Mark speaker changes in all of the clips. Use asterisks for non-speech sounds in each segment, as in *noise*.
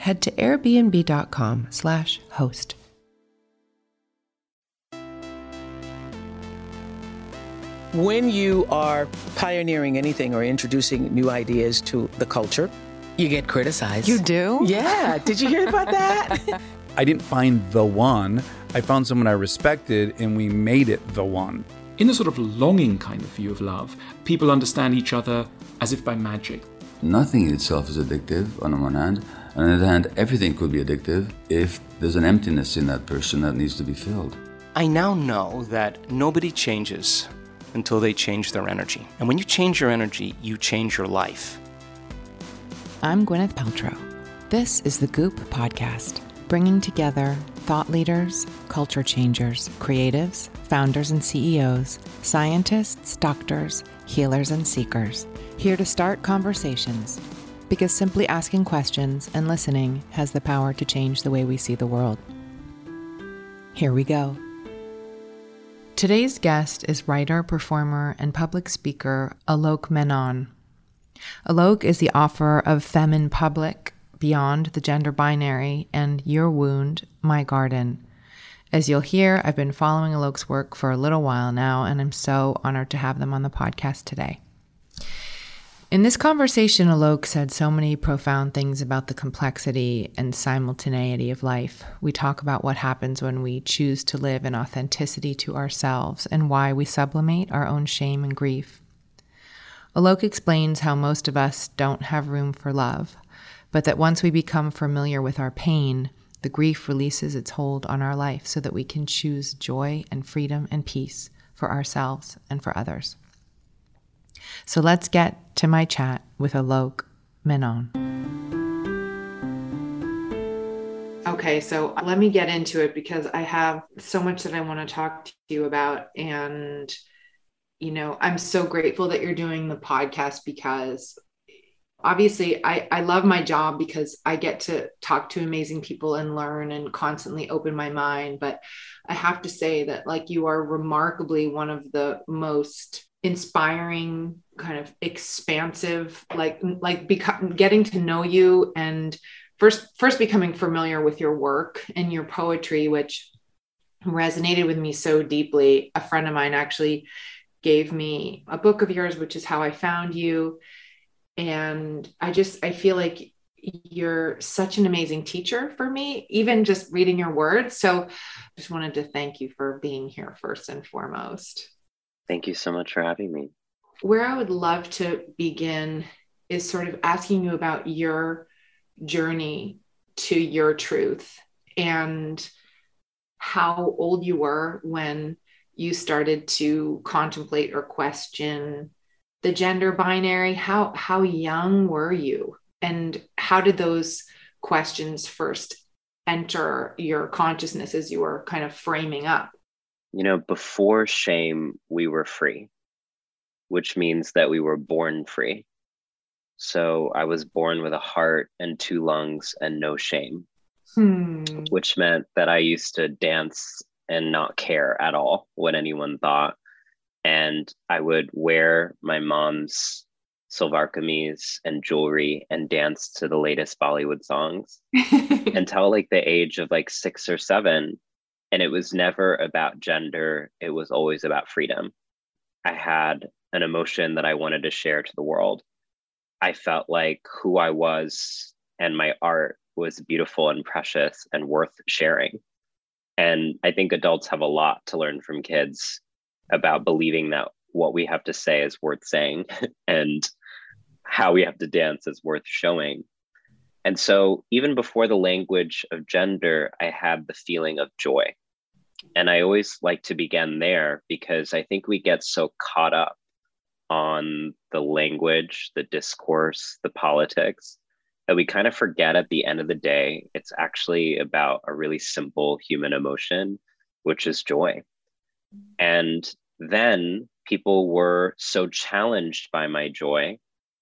Speaker 1: head to airbnb.com/host.
Speaker 2: When you are pioneering anything or introducing new ideas to the culture, you get criticized.
Speaker 3: You do?
Speaker 2: Yeah. *laughs* Did you hear about that? *laughs*
Speaker 4: I didn't find the one. I found someone I respected and we made it the one.
Speaker 5: In a sort of longing kind of view of love, people understand each other as if by magic.
Speaker 6: Nothing in itself is addictive on the one hand. On the other hand, everything could be addictive if there's an emptiness in that person that needs to be filled.
Speaker 7: I now know that nobody changes until they change their energy. And when you change your energy, you change your life.
Speaker 1: I'm Gwyneth Paltrow. This is the Goop Podcast, bringing together thought leaders, culture changers, creatives, founders and CEOs, scientists, doctors, healers, and seekers, here to start conversations. Because simply asking questions and listening has the power to change the way we see the world. Here we go. Today's guest is writer, performer, and public speaker Alok Menon. Alok is the author of Femme in Public, Beyond the Gender Binary, and Your Wound, My Garden. As you'll hear, I've been following Alok's work for a little while now, and I'm so honored to have them on the podcast today. In this conversation, Alok said so many profound things about the complexity and simultaneity of life. We talk about what happens when we choose to live in authenticity to ourselves and why we sublimate our own shame and grief. Alok explains how most of us don't have room for love, but that once we become familiar with our pain, the grief releases its hold on our life so that we can choose joy and freedom and peace for ourselves and for others. So let's get to my chat with Alok Menon. Okay, so let me get into it because I have so much that I want to talk to you about. And, you know, I'm so grateful that you're doing the podcast because obviously I, I love my job because I get to talk to amazing people and learn and constantly open my mind. But I have to say that, like, you are remarkably one of the most inspiring kind of expansive like like become getting to know you and first first becoming familiar with your work and your poetry which resonated with me so deeply. A friend of mine actually gave me a book of yours which is how i found you. And i just i feel like you're such an amazing teacher for me even just reading your words. So I just wanted to thank you for being here first and foremost
Speaker 8: Thank you so much for having me.
Speaker 1: Where I would love to begin is sort of asking you about your journey to your truth and how old you were when you started to contemplate or question the gender binary. How how young were you? And how did those questions first enter your consciousness as you were kind of framing up
Speaker 8: you know, before shame, we were free, which means that we were born free. So I was born with a heart and two lungs and no shame, hmm. which meant that I used to dance and not care at all what anyone thought. And I would wear my mom's silver kameez and jewelry and dance to the latest Bollywood songs *laughs* until like the age of like six or seven and it was never about gender it was always about freedom. I had an emotion that i wanted to share to the world. I felt like who i was and my art was beautiful and precious and worth sharing. And i think adults have a lot to learn from kids about believing that what we have to say is worth saying *laughs* and how we have to dance is worth showing. And so, even before the language of gender, I had the feeling of joy. And I always like to begin there because I think we get so caught up on the language, the discourse, the politics that we kind of forget at the end of the day, it's actually about a really simple human emotion, which is joy. And then people were so challenged by my joy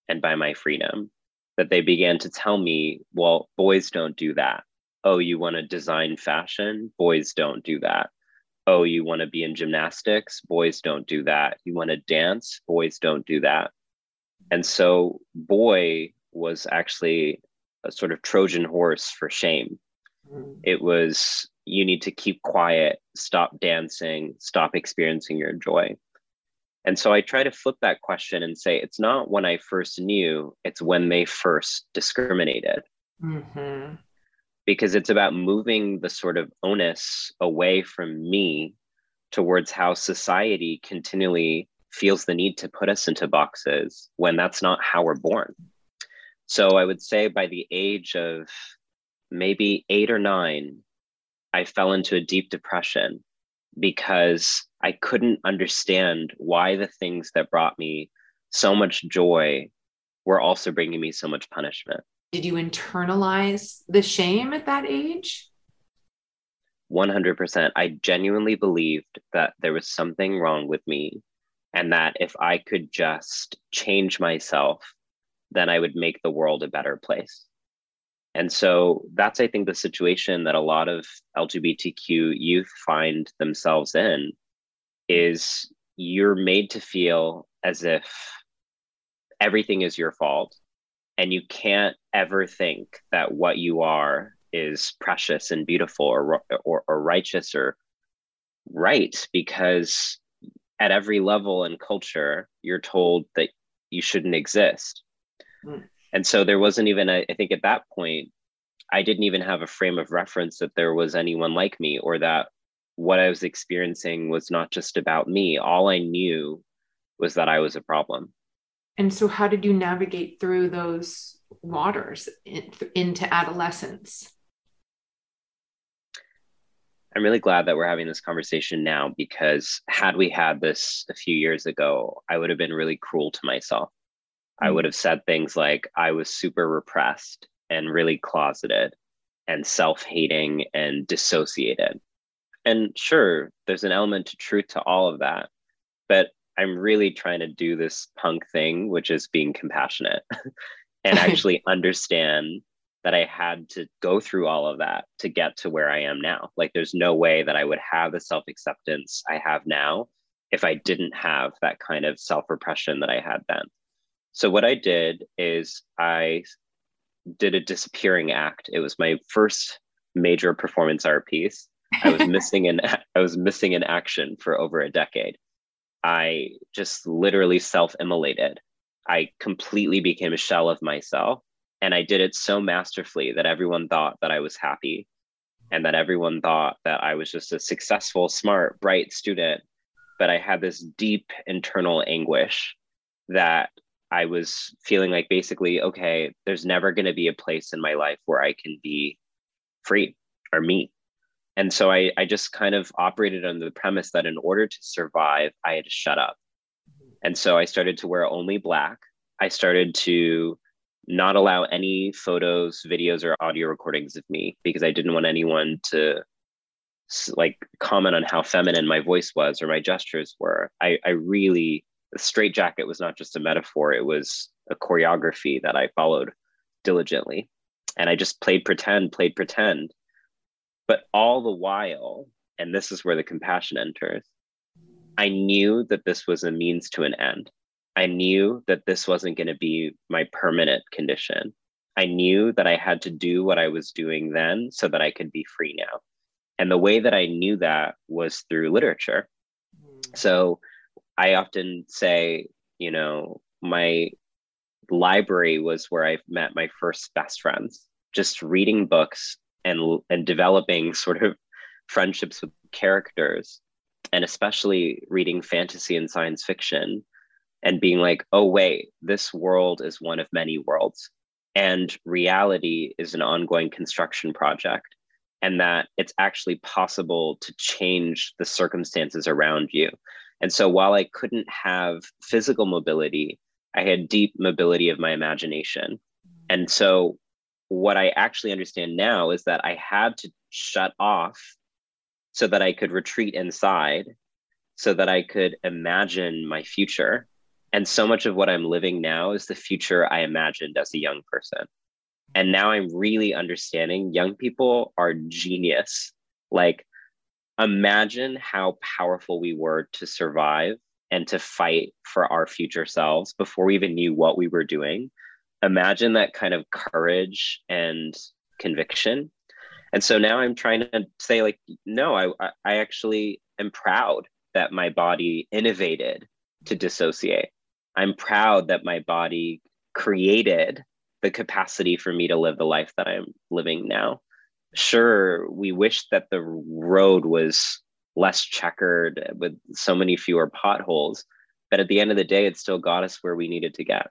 Speaker 8: and by my freedom that they began to tell me, well, boys don't do that. Oh, you want to design fashion? Boys don't do that. Oh, you want to be in gymnastics? Boys don't do that. You want to dance? Boys don't do that. And so, boy was actually a sort of Trojan horse for shame. Mm. It was, you need to keep quiet, stop dancing, stop experiencing your joy. And so I try to flip that question and say, it's not when I first knew, it's when they first discriminated. Mm-hmm. Because it's about moving the sort of onus away from me towards how society continually feels the need to put us into boxes when that's not how we're born. So I would say by the age of maybe eight or nine, I fell into a deep depression because I couldn't understand why the things that brought me so much joy were also bringing me so much punishment.
Speaker 1: Did you internalize the shame at that age?
Speaker 8: 100%. I genuinely believed that there was something wrong with me and that if I could just change myself, then I would make the world a better place. And so that's, I think, the situation that a lot of LGBTQ youth find themselves in is you're made to feel as if everything is your fault and you can't ever think that what you are is precious and beautiful or, or, or righteous or right because at every level in culture you're told that you shouldn't exist mm. and so there wasn't even a, I think at that point i didn't even have a frame of reference that there was anyone like me or that what I was experiencing was not just about me. All I knew was that I was a problem.
Speaker 1: And so, how did you navigate through those waters in, into adolescence?
Speaker 8: I'm really glad that we're having this conversation now because had we had this a few years ago, I would have been really cruel to myself. I mm. would have said things like I was super repressed and really closeted and self hating and dissociated and sure there's an element to truth to all of that but i'm really trying to do this punk thing which is being compassionate *laughs* and *laughs* actually understand that i had to go through all of that to get to where i am now. Like there's no way that i would have the self-acceptance i have now if i didn't have that kind of self-repression that i had then. So what i did is i did a disappearing act. It was my first major performance art piece I was missing an *laughs* I was missing an action for over a decade. I just literally self-immolated. I completely became a shell of myself and I did it so masterfully that everyone thought that I was happy and that everyone thought that I was just a successful, smart, bright student. But I had this deep internal anguish that I was feeling like basically, okay, there's never going to be a place in my life where I can be free or me and so I, I just kind of operated under the premise that in order to survive, I had to shut up. Mm-hmm. And so I started to wear only black. I started to not allow any photos, videos, or audio recordings of me because I didn't want anyone to like comment on how feminine my voice was or my gestures were. I, I really, the straight jacket was not just a metaphor, it was a choreography that I followed diligently. And I just played pretend, played pretend. But all the while, and this is where the compassion enters, I knew that this was a means to an end. I knew that this wasn't going to be my permanent condition. I knew that I had to do what I was doing then so that I could be free now. And the way that I knew that was through literature. So I often say, you know, my library was where I met my first best friends, just reading books and and developing sort of friendships with characters and especially reading fantasy and science fiction and being like, oh, wait, this world is one of many worlds. And reality is an ongoing construction project, and that it's actually possible to change the circumstances around you. And so while I couldn't have physical mobility, I had deep mobility of my imagination. And so what I actually understand now is that I had to shut off so that I could retreat inside, so that I could imagine my future. And so much of what I'm living now is the future I imagined as a young person. And now I'm really understanding young people are genius. Like, imagine how powerful we were to survive and to fight for our future selves before we even knew what we were doing. Imagine that kind of courage and conviction. And so now I'm trying to say, like, no, I, I actually am proud that my body innovated to dissociate. I'm proud that my body created the capacity for me to live the life that I'm living now. Sure, we wish that the road was less checkered with so many fewer potholes, but at the end of the day, it still got us where we needed to get.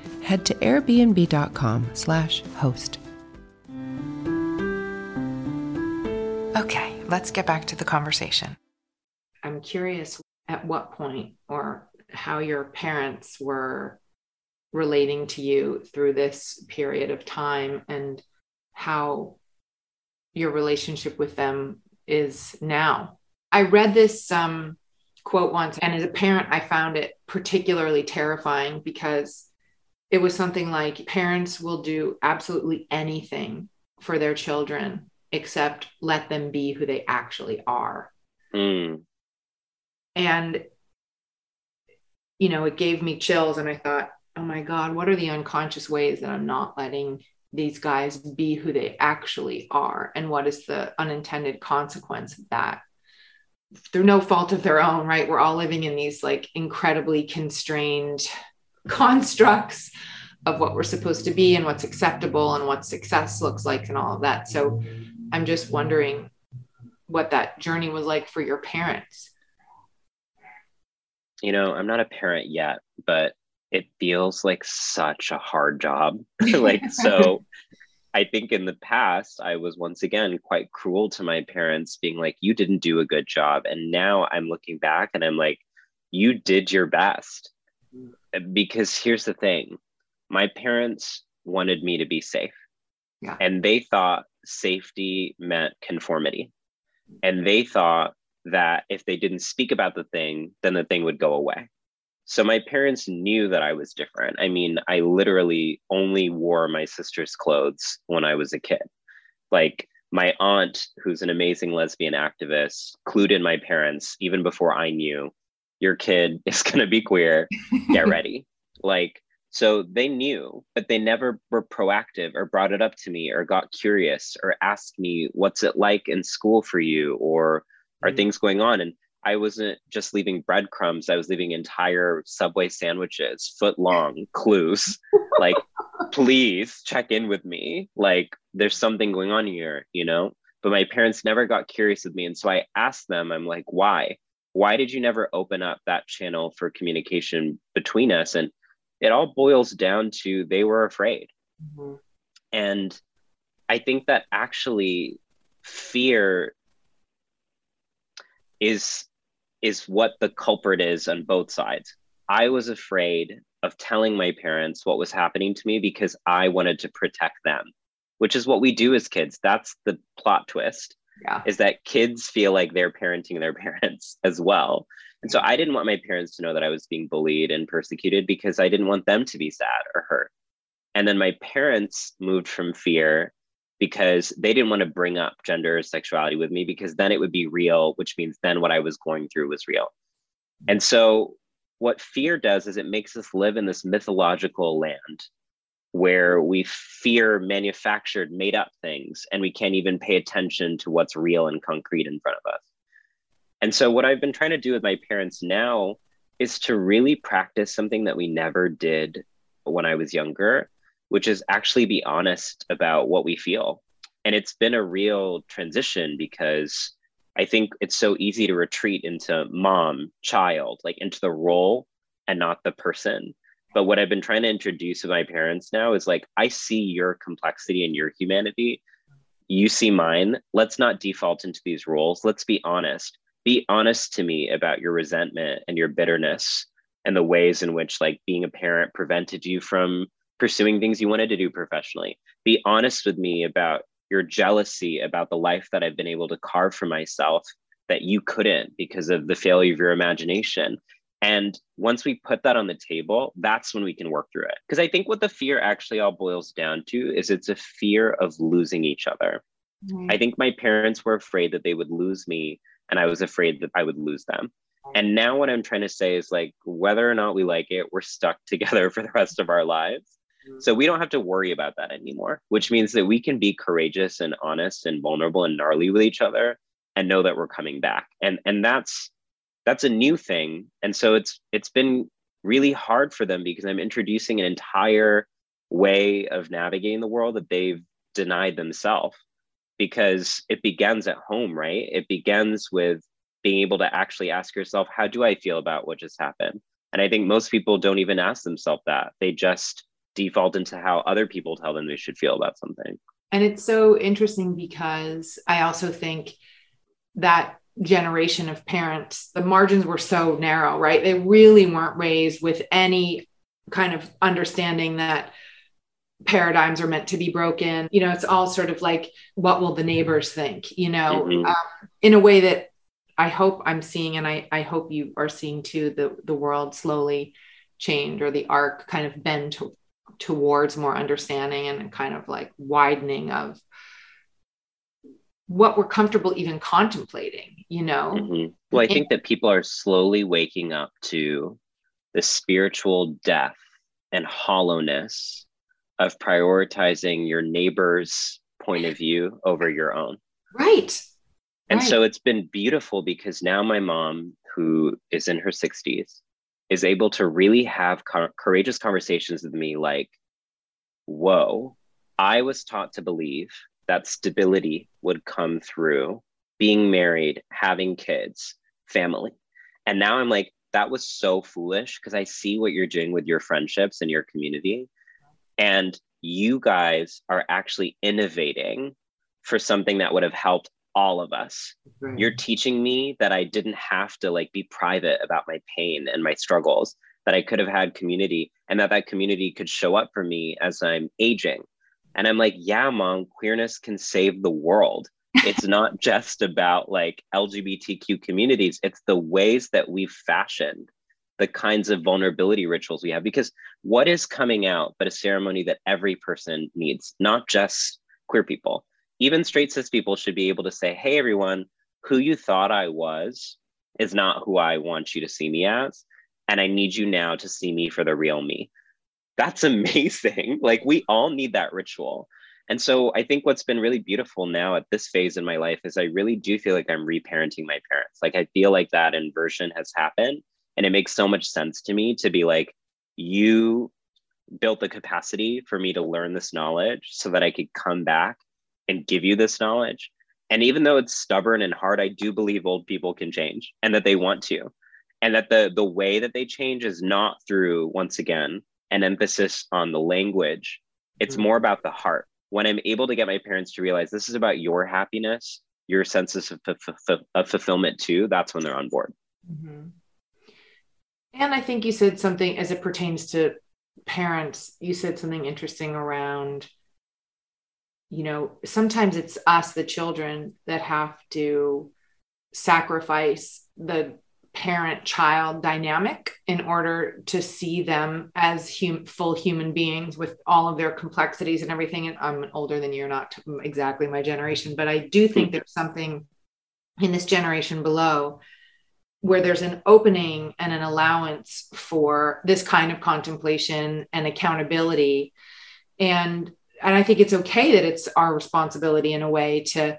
Speaker 9: head to airbnb.com/host.
Speaker 10: Okay, let's get back to the conversation.
Speaker 1: I'm curious at what point or how your parents were relating to you through this period of time and how your relationship with them is now. I read this um, quote once, and as a parent, I found it particularly terrifying because it was something like parents will do absolutely anything for their children except let them be who they actually are.
Speaker 8: Mm.
Speaker 1: And, you know, it gave me chills, and I thought, oh my God, what are the unconscious ways that I'm not letting these guys be who they actually are? And what is the unintended consequence of that? Through no fault of their own, right? We're all living in these like incredibly constrained constructs of what we're supposed to be and what's acceptable and what success looks like and all of that. So I'm just wondering what that journey was like for your parents.
Speaker 8: You know, I'm not a parent yet, but it feels like such a hard job. *laughs* like, so *laughs* I think in the past, I was once again quite cruel to my parents, being like, you didn't do a good job. And now I'm looking back and I'm like, you did your best because here's the thing my parents wanted me to be safe.
Speaker 1: Yeah.
Speaker 8: And they thought safety meant conformity. And they thought that if they didn't speak about the thing, then the thing would go away. So my parents knew that I was different. I mean, I literally only wore my sister's clothes when I was a kid. Like my aunt, who's an amazing lesbian activist, clued in my parents even before I knew your kid *laughs* is going to be queer. Get *laughs* ready. like, so they knew, but they never were proactive or brought it up to me or got curious or asked me, what's it like in school for you? Or are mm-hmm. things going on? And I wasn't just leaving breadcrumbs, I was leaving entire Subway sandwiches, foot long clues. like, *laughs* please check in with me. Like, there's something going on here, you know? But my parents never got curious with me. And so I asked them, I'm like, why? Why did you never open up that channel for communication between us and it all boils down to they were afraid mm-hmm. and i think that actually fear is is what the culprit is on both sides. I was afraid of telling my parents what was happening to me because I wanted to protect them, which is what we do as kids. That's the plot twist.
Speaker 1: Yeah.
Speaker 8: Is that kids feel like they're parenting their *laughs* parents as well. And so I didn't want my parents to know that I was being bullied and persecuted because I didn't want them to be sad or hurt. And then my parents moved from fear because they didn't want to bring up gender or sexuality with me because then it would be real, which means then what I was going through was real. And so what fear does is it makes us live in this mythological land where we fear manufactured, made up things, and we can't even pay attention to what's real and concrete in front of us. And so, what I've been trying to do with my parents now is to really practice something that we never did when I was younger, which is actually be honest about what we feel. And it's been a real transition because I think it's so easy to retreat into mom, child, like into the role and not the person. But what I've been trying to introduce to my parents now is like, I see your complexity and your humanity. You see mine. Let's not default into these roles. Let's be honest. Be honest to me about your resentment and your bitterness and the ways in which like being a parent prevented you from pursuing things you wanted to do professionally. Be honest with me about your jealousy about the life that I've been able to carve for myself that you couldn't because of the failure of your imagination. And once we put that on the table, that's when we can work through it. Because I think what the fear actually all boils down to is it's a fear of losing each other. I think my parents were afraid that they would lose me, and I was afraid that I would lose them. And now what I'm trying to say is like, whether or not we like it, we're stuck *laughs* together for the rest of our lives. So we don't have to worry about that anymore, which means that we can be courageous and honest and vulnerable and gnarly with each other and know that we're coming back. And and that's that's a new thing. And so it's it's been really hard for them because I'm introducing an entire way of navigating the world that they've denied themselves because it begins at home, right? It begins with being able to actually ask yourself, how do I feel about what just happened? And I think most people don't even ask themselves that. They just default into how other people tell them they should feel about something.
Speaker 1: And it's so interesting because I also think that generation of parents, the margins were so narrow, right? They really weren't raised with any kind of understanding that paradigms are meant to be broken. You know, it's all sort of like, what will the neighbors think, you know,
Speaker 8: Mhm.
Speaker 1: um, in a way that I hope I'm seeing, and I, I hope you are seeing too, the, the world slowly change or the arc kind of bend to, towards more understanding and kind of like widening of what we're comfortable even contemplating, you know?
Speaker 8: Mhm. Well, I think that people are slowly waking up to the spiritual death and hollowness of prioritizing your neighbor's point of view over your own.
Speaker 1: Right.
Speaker 8: And
Speaker 1: Right.
Speaker 8: so it's been beautiful because now my mom, who is in her 60s, is able to really have co- courageous conversations with me like, whoa, I was taught to believe that stability would come through being married, having kids, family. And now I'm like, that was so foolish because I see what you're doing with your friendships and your community. And you guys are actually innovating for something that would have helped all of us.
Speaker 1: Right.
Speaker 8: You're teaching me that I didn't have to like be private about my pain and my struggles, that I could have had community and that that community could show up for me as I'm aging. And I'm like, yeah, mom, queerness can save the world. It's not just about like LGBTQ communities, it's the ways that we've fashioned the kinds of vulnerability rituals we have. Because what is coming out but a ceremony that every person needs, not just queer people? Even straight cis people should be able to say, hey, everyone, who you thought I was is not who I want you to see me as. And I need you now to see me for the real me. That's *laughs* amazing. Like, we all need that ritual. And so I think what's been really beautiful now at this phase in my life is I really do feel like I'm reparenting my parents. Like, I feel like that inversion has happened. And it makes so much sense to me to be like, you built the capacity for me to learn this knowledge so that I could come back and give you this knowledge. And even though it's stubborn and hard, I do believe old people can change and that they want to. And that the the way that they change is not through, once again, an emphasis on the language. It's mm-hmm. more about the heart. When I'm able to get my parents to realize this is about your happiness, your senses of, of, of fulfillment too, that's when they're on board.
Speaker 1: Mm-hmm. And I think you said something as it pertains to parents, you said something interesting around, you know, sometimes it's us, the children, that have to sacrifice the parent child dynamic in order to see them as hum- full human beings with all of their complexities and everything. And I'm older than you, not exactly my generation, but I do think mm-hmm. there's something in this generation below where there's an opening and an allowance for this kind of contemplation and accountability and and i think it's okay that it's our responsibility in a way to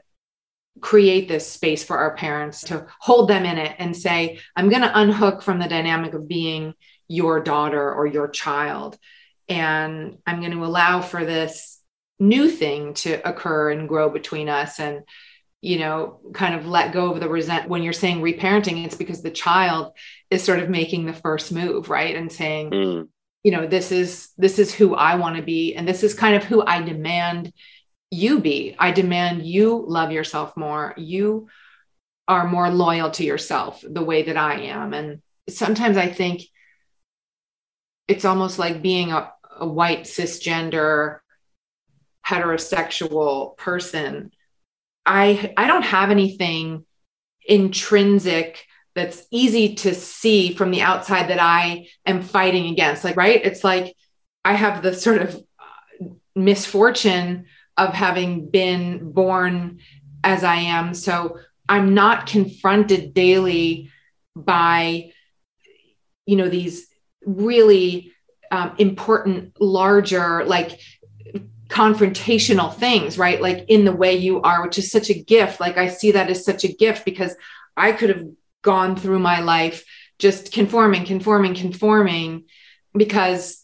Speaker 1: create this space for our parents to hold them in it and say i'm going to unhook from the dynamic of being your daughter or your child and i'm going to allow for this new thing to occur and grow between us and you know, kind of let go of the resent when you're saying reparenting, it's because the child is sort of making the first move, right? And saying, mm. you know, this is this is who I want to be, and this is kind of who I demand you be. I demand you love yourself more. You are more loyal to yourself the way that I am. And sometimes I think it's almost like being a, a white cisgender heterosexual person I I don't have anything intrinsic that's easy to see from the outside that I am fighting against. Like, right? It's like I have the sort of misfortune of having been born as I am. So I'm not confronted daily by, you know, these really um, important, larger, like confrontational things, right? Like in the way you are, which is such a gift. Like I see that as such a gift because I could have gone through my life just conforming, conforming, conforming because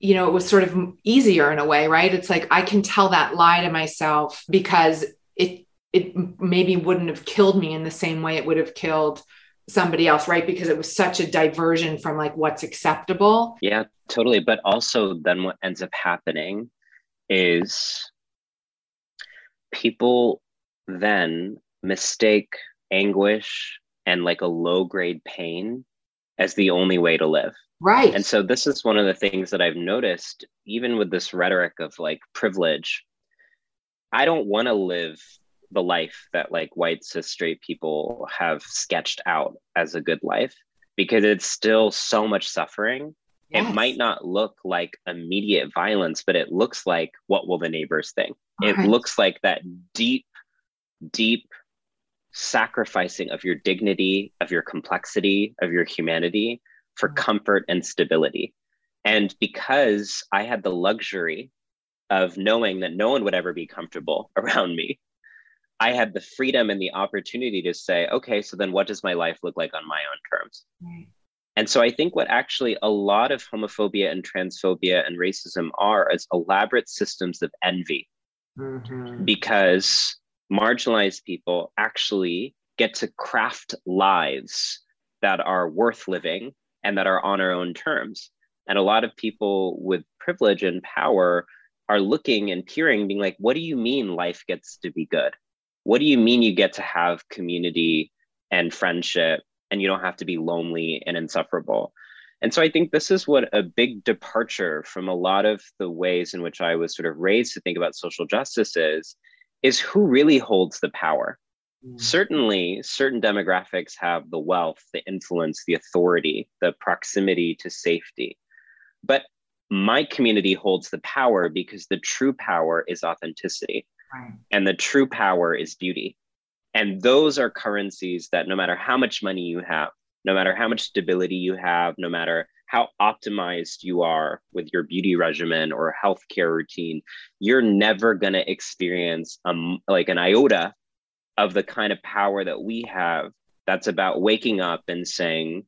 Speaker 1: you know it was sort of easier in a way right? It's like i can tell that lie to myself because it it maybe wouldn't have killed me in the same way it would have killed somebody else right? Because it was such a diversion from like what's acceptable.
Speaker 8: Yeah totally. But also then what ends up happening is people then mistake anguish and like a low grade pain as the only way to live.
Speaker 1: Right.
Speaker 8: And so this is one of the things that I've noticed, even with this rhetoric of like privilege. I don't want to live the life that like white cis straight people have sketched out as a good life because it's still so much suffering Yes. It might not look like immediate violence, but it looks like what will the neighbors think? it looks like that deep, deep sacrificing of your dignity, of your complexity, of your humanity for mm-hmm. comfort and stability. And because I had the luxury of knowing that no one would ever be comfortable *laughs* around me, I had the freedom and the opportunity to say, okay, so then what does my life look like on my own terms? Right. And so I think what actually a lot of homophobia and transphobia and racism are is elaborate systems of envy. Mm-hmm. Because marginalized people actually get to craft lives that are worth living and that are on our own terms. And a lot of people with privilege and power are looking and peering, being like, what do you mean life gets to be good? What do you mean you get to have community and friendship and you don't have to be lonely and insufferable. And so I think this is what a big departure from a lot of the ways in which I was sort of raised to think about social justice is, is who really holds the power. Mm. Certainly, certain demographics have the wealth, the influence, the authority, the proximity to safety. But my community holds the power because the true power is authenticity. Right. And the true power is beauty. And those are currencies that no matter how much money you have, no matter how much stability you have, no matter how optimized you are with your beauty regimen or healthcare routine, you're never going to experience um, like an iota of the kind of power that we have that's about waking up and saying,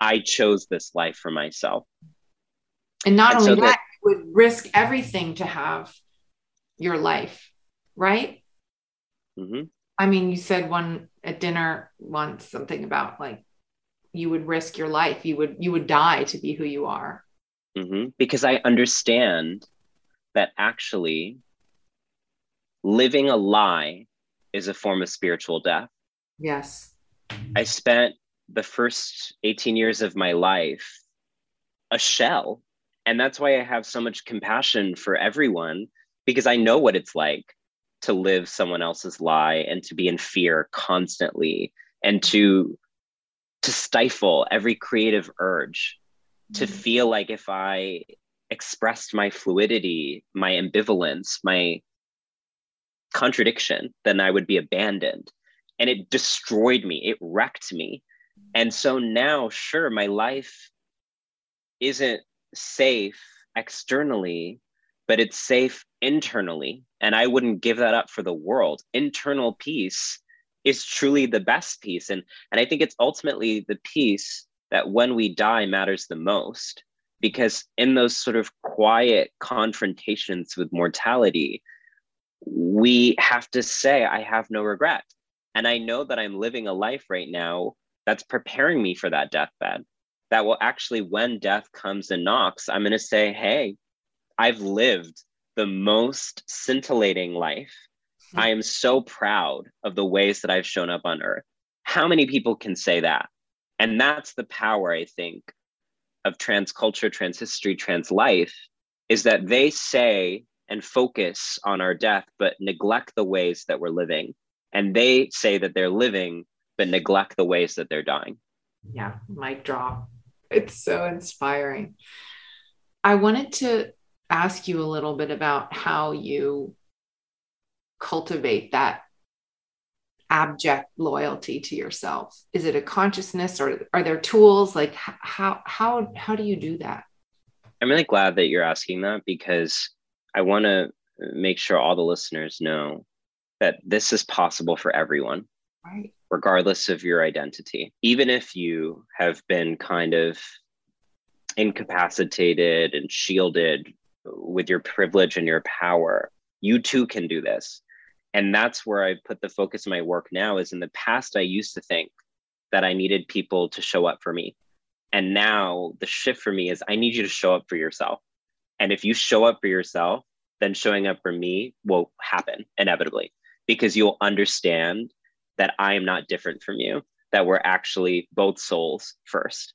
Speaker 8: I chose this life for myself.
Speaker 1: And not and only so that, that, would risk everything to have your life, right? Mm-hmm. I mean, you said one at dinner once something about like you would risk your life, you would you would die to be who you are.
Speaker 8: Mm-hmm. Because I understand that actually living a lie is a form of spiritual death.
Speaker 1: Yes.
Speaker 8: I spent the first 18 years of my life a shell. And that's why I have so much compassion for everyone because I know what it's like to live someone else's lie and to be in fear constantly and to to stifle every creative urge to mm. feel like if I expressed my fluidity, my ambivalence, my contradiction, then I would be abandoned. And it destroyed me, it wrecked me. And so now, sure, my life isn't safe externally, but it's safe internally. And I wouldn't give that up for the world. Internal peace is truly the best peace. And, and I think it's ultimately the peace that when we die matters the most. Because in those sort of quiet confrontations with mortality, we have to say, I have no regret. And I know that I'm living a life right now that's preparing me for that deathbed. That will actually, when death comes and knocks, I'm going to say, Hey, I've lived the most scintillating life. Hmm. I am so proud of the ways that I've shown up on earth. How many people can say that? And that's the power, I think, of trans culture, trans history, trans life, is that they say and focus on our death, but neglect the ways that we're living. And they say that they're living, but neglect the ways that they're dying.
Speaker 1: Yeah, mic drop. It's so inspiring. I wanted to ask you a little bit about how you cultivate that abject loyalty to yourself is it a consciousness or are there tools like how how how do you do that
Speaker 8: i'm really glad that you're asking that because i want to make sure all the listeners know that this is possible for everyone
Speaker 1: right.
Speaker 8: regardless of your identity. Even if you have been kind of incapacitated and shielded with your privilege and your power you too can do this. And that's where i put the focus of my work now is in the past i used to think that i needed people to show up for me. And now the shift for me is i need you to show up for yourself and if you show up for yourself then showing up for me will happen inevitably because you'll understand that i am not different from you that we're actually both souls first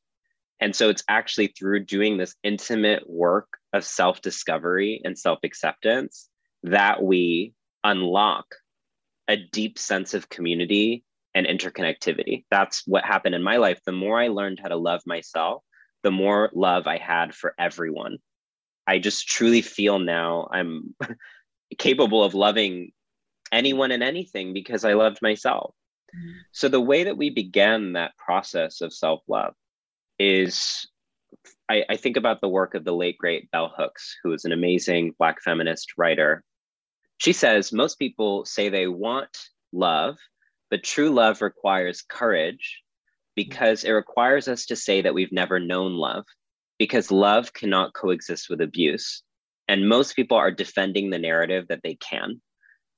Speaker 8: and so it's actually through doing this intimate work of self discovery and self acceptance that we unlock a deep sense of community and interconnectivity. That's what happened in my life. The more I learned how to love myself, the more love I had for everyone. I just truly feel now I'm *laughs* capable of loving anyone and anything because I loved myself. Mm-hmm. So, the way that we began that process of self love is I, I, think about the work of the late, great Bell Hooks, who is an amazing Black feminist writer she says most people say they want love, but true love requires courage because it requires us to say that we've never known love, because love cannot coexist with abuse. And most people are defending the narrative that they can.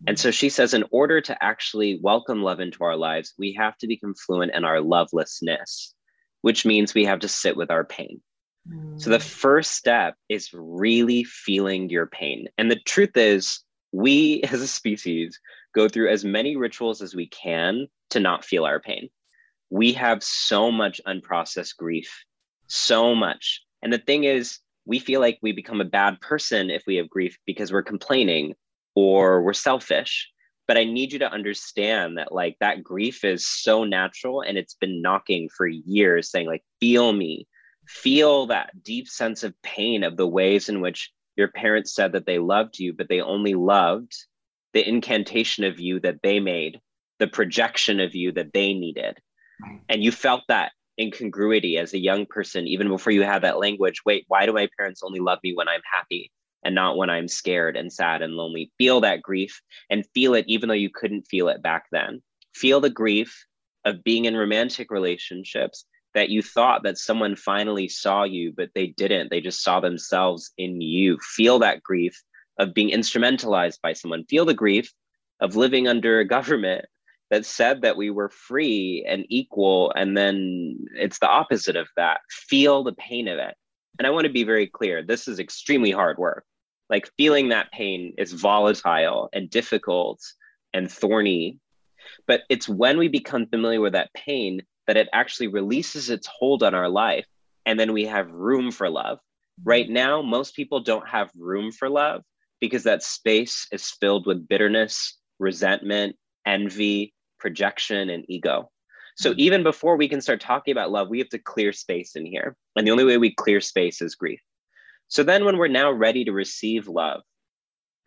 Speaker 8: And so she says, in order to actually welcome love into our lives, we have to become fluent in our lovelessness, which means we have to sit with our pain. Mm. So the first step is really feeling your pain. And the truth is, we *laughs* as a species go through as many rituals as we can to not feel our pain. We have so much unprocessed grief, so much. And the thing is, we feel like we become a bad person if we have grief because we're complaining or we're selfish. But I need you to understand that, like, that grief is so natural and it's been knocking for years, saying, like, feel me, feel that deep sense of pain of the ways in which your parents said that they loved you, but they only loved the incantation of you that they made, the projection of you that they needed. Right. And you felt that incongruity as a young person, even before you have that language. Wait, why do my parents only love me when I'm happy and not when I'm scared and sad and lonely? Feel that grief and feel it even though you couldn't feel it back then. Feel the grief of being in romantic relationships that you thought that someone finally saw you, but they didn't. They just saw themselves in you. Feel that grief of being instrumentalized by someone. Feel the grief of living under a government that said that we were free and equal. And then it's the opposite of that. Feel the pain of it. And I want to be very clear this is extremely hard work. Like feeling that pain is volatile and difficult and thorny. But it's when we become familiar with that pain that it actually releases its hold on our life and then we have room for love. Mm-hmm. Right now, most people don't have room for love because that space is filled with bitterness, resentment, envy, projection, and ego. So mm-hmm. even before we can start talking about love, we have to clear space in here. And the only way we clear space is grief. So then when we're now ready to receive love,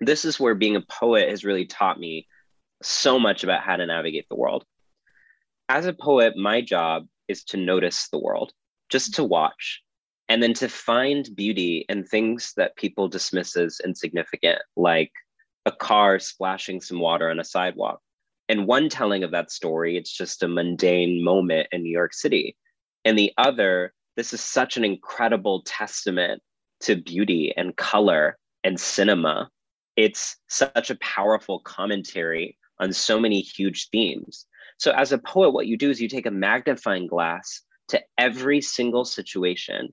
Speaker 8: this is where being a poet has really taught me so much about how to navigate the world. As a poet, my job is to notice the world, just to watch, and then to find beauty in things that people dismiss as insignificant, like a car splashing some water on a sidewalk. And one telling of that story, it's just a mundane moment in New York City. And the other, this is such an incredible testament to beauty and color and cinema. It's such a powerful commentary on so many huge themes. So, as a poet, what you do is you take a magnifying glass to every single situation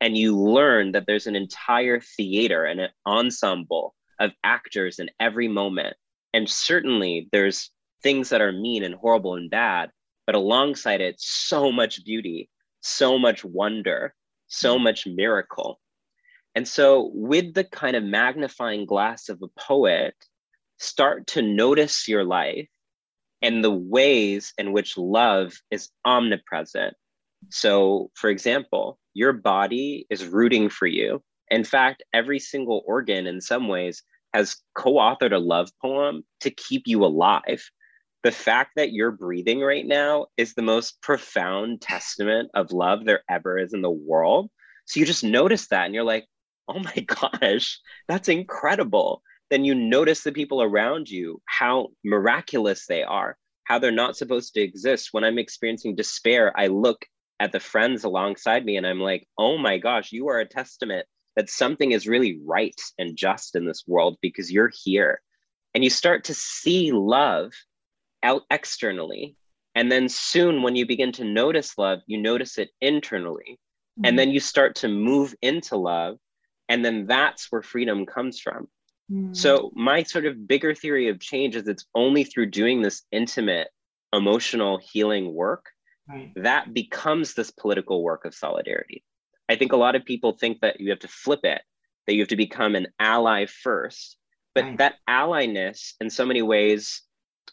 Speaker 8: and you learn that there's an entire theater and an ensemble of actors in every moment. And certainly there's things that are mean and horrible and bad, but alongside it, so much beauty, so much wonder, so mm-hmm. much miracle. And so, with the kind of magnifying glass of a poet, start to notice your life and the ways in which love is omnipresent. So, for example, your body is rooting for you. In fact, every single organ, in some ways, has co authored a love poem to keep you alive. The fact that you're breathing right now is the most profound testament of love there ever is in the world. So you just notice that and you're like, oh my *laughs* gosh, that's incredible. Then you notice the people around you, how miraculous they are, how they're not supposed to exist. When I'm experiencing despair, I look at the friends alongside me and I'm like, oh my gosh, you are a testament that something is really right and just in this world because you're here. And you start to see love out externally. And then soon, when you begin to notice love, you notice it internally. Mm-hmm. And then you start to move into love and then that's where freedom comes from. Mm. So, my sort of bigger theory of change is it's only through doing this intimate, emotional healing work right. that becomes this political work of solidarity. I think a lot of people think that you have to flip it, that you have to become an ally first. But right. that allyness, in so many ways,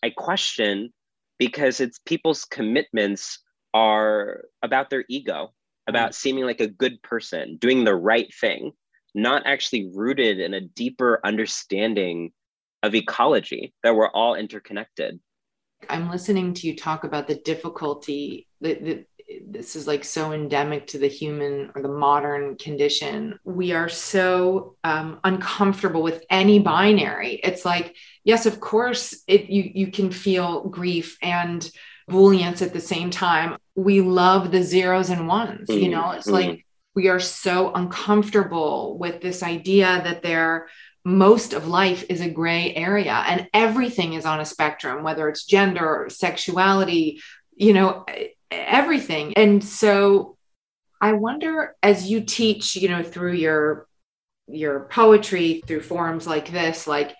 Speaker 8: I question because it's people's commitments are about their ego, about right. seeming like a good person, doing the right thing not actually rooted in a deeper understanding of ecology, that we're all interconnected.
Speaker 1: I'm listening to you talk about the difficulty that, that this is like so endemic to the human or the modern condition. We are so um, uncomfortable with any binary. It's like, yes, of course, it you you can feel grief and booleance at the same time. We love the zeros and ones. Mm-hmm. You know, it's mm-hmm. like we are so uncomfortable with this idea that there most of life is a gray area and everything is on a spectrum whether it's gender sexuality you know everything and so i wonder as you teach you know through your your poetry through forums like this like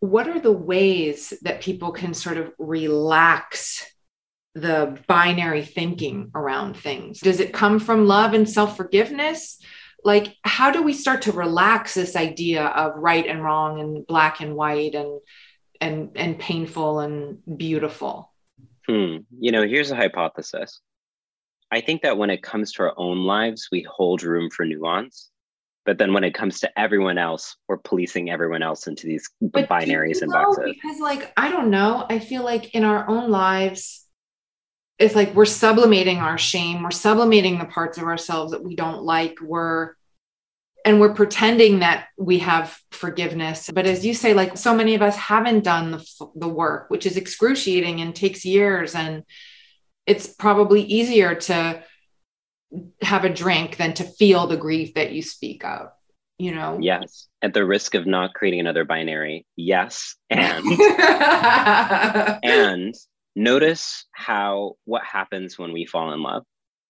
Speaker 1: what are the ways that people can sort of relax the binary thinking around things? Does it come from love and self forgiveness? Like, how do we start to relax this idea of right and wrong and black and white and and and painful and beautiful?
Speaker 8: Hmm. You know, here's a hypothesis. I think that when it comes to our own lives, we hold room for nuance. But then when it comes to everyone else, we're policing everyone else into these but binaries and boxes.
Speaker 1: Because, like, I don't know. I feel like in our own lives, it's like we're sublimating our shame we're sublimating the parts of ourselves that we don't like we're and we're pretending that we have forgiveness. But as you say like so many of us haven't done the, the work which is excruciating and takes years. And it's probably easier to have a drink than to feel the grief that you speak of you know?
Speaker 8: Yes. At the risk of not creating another binary. Yes. And *laughs* and notice how what happens when we fall in love.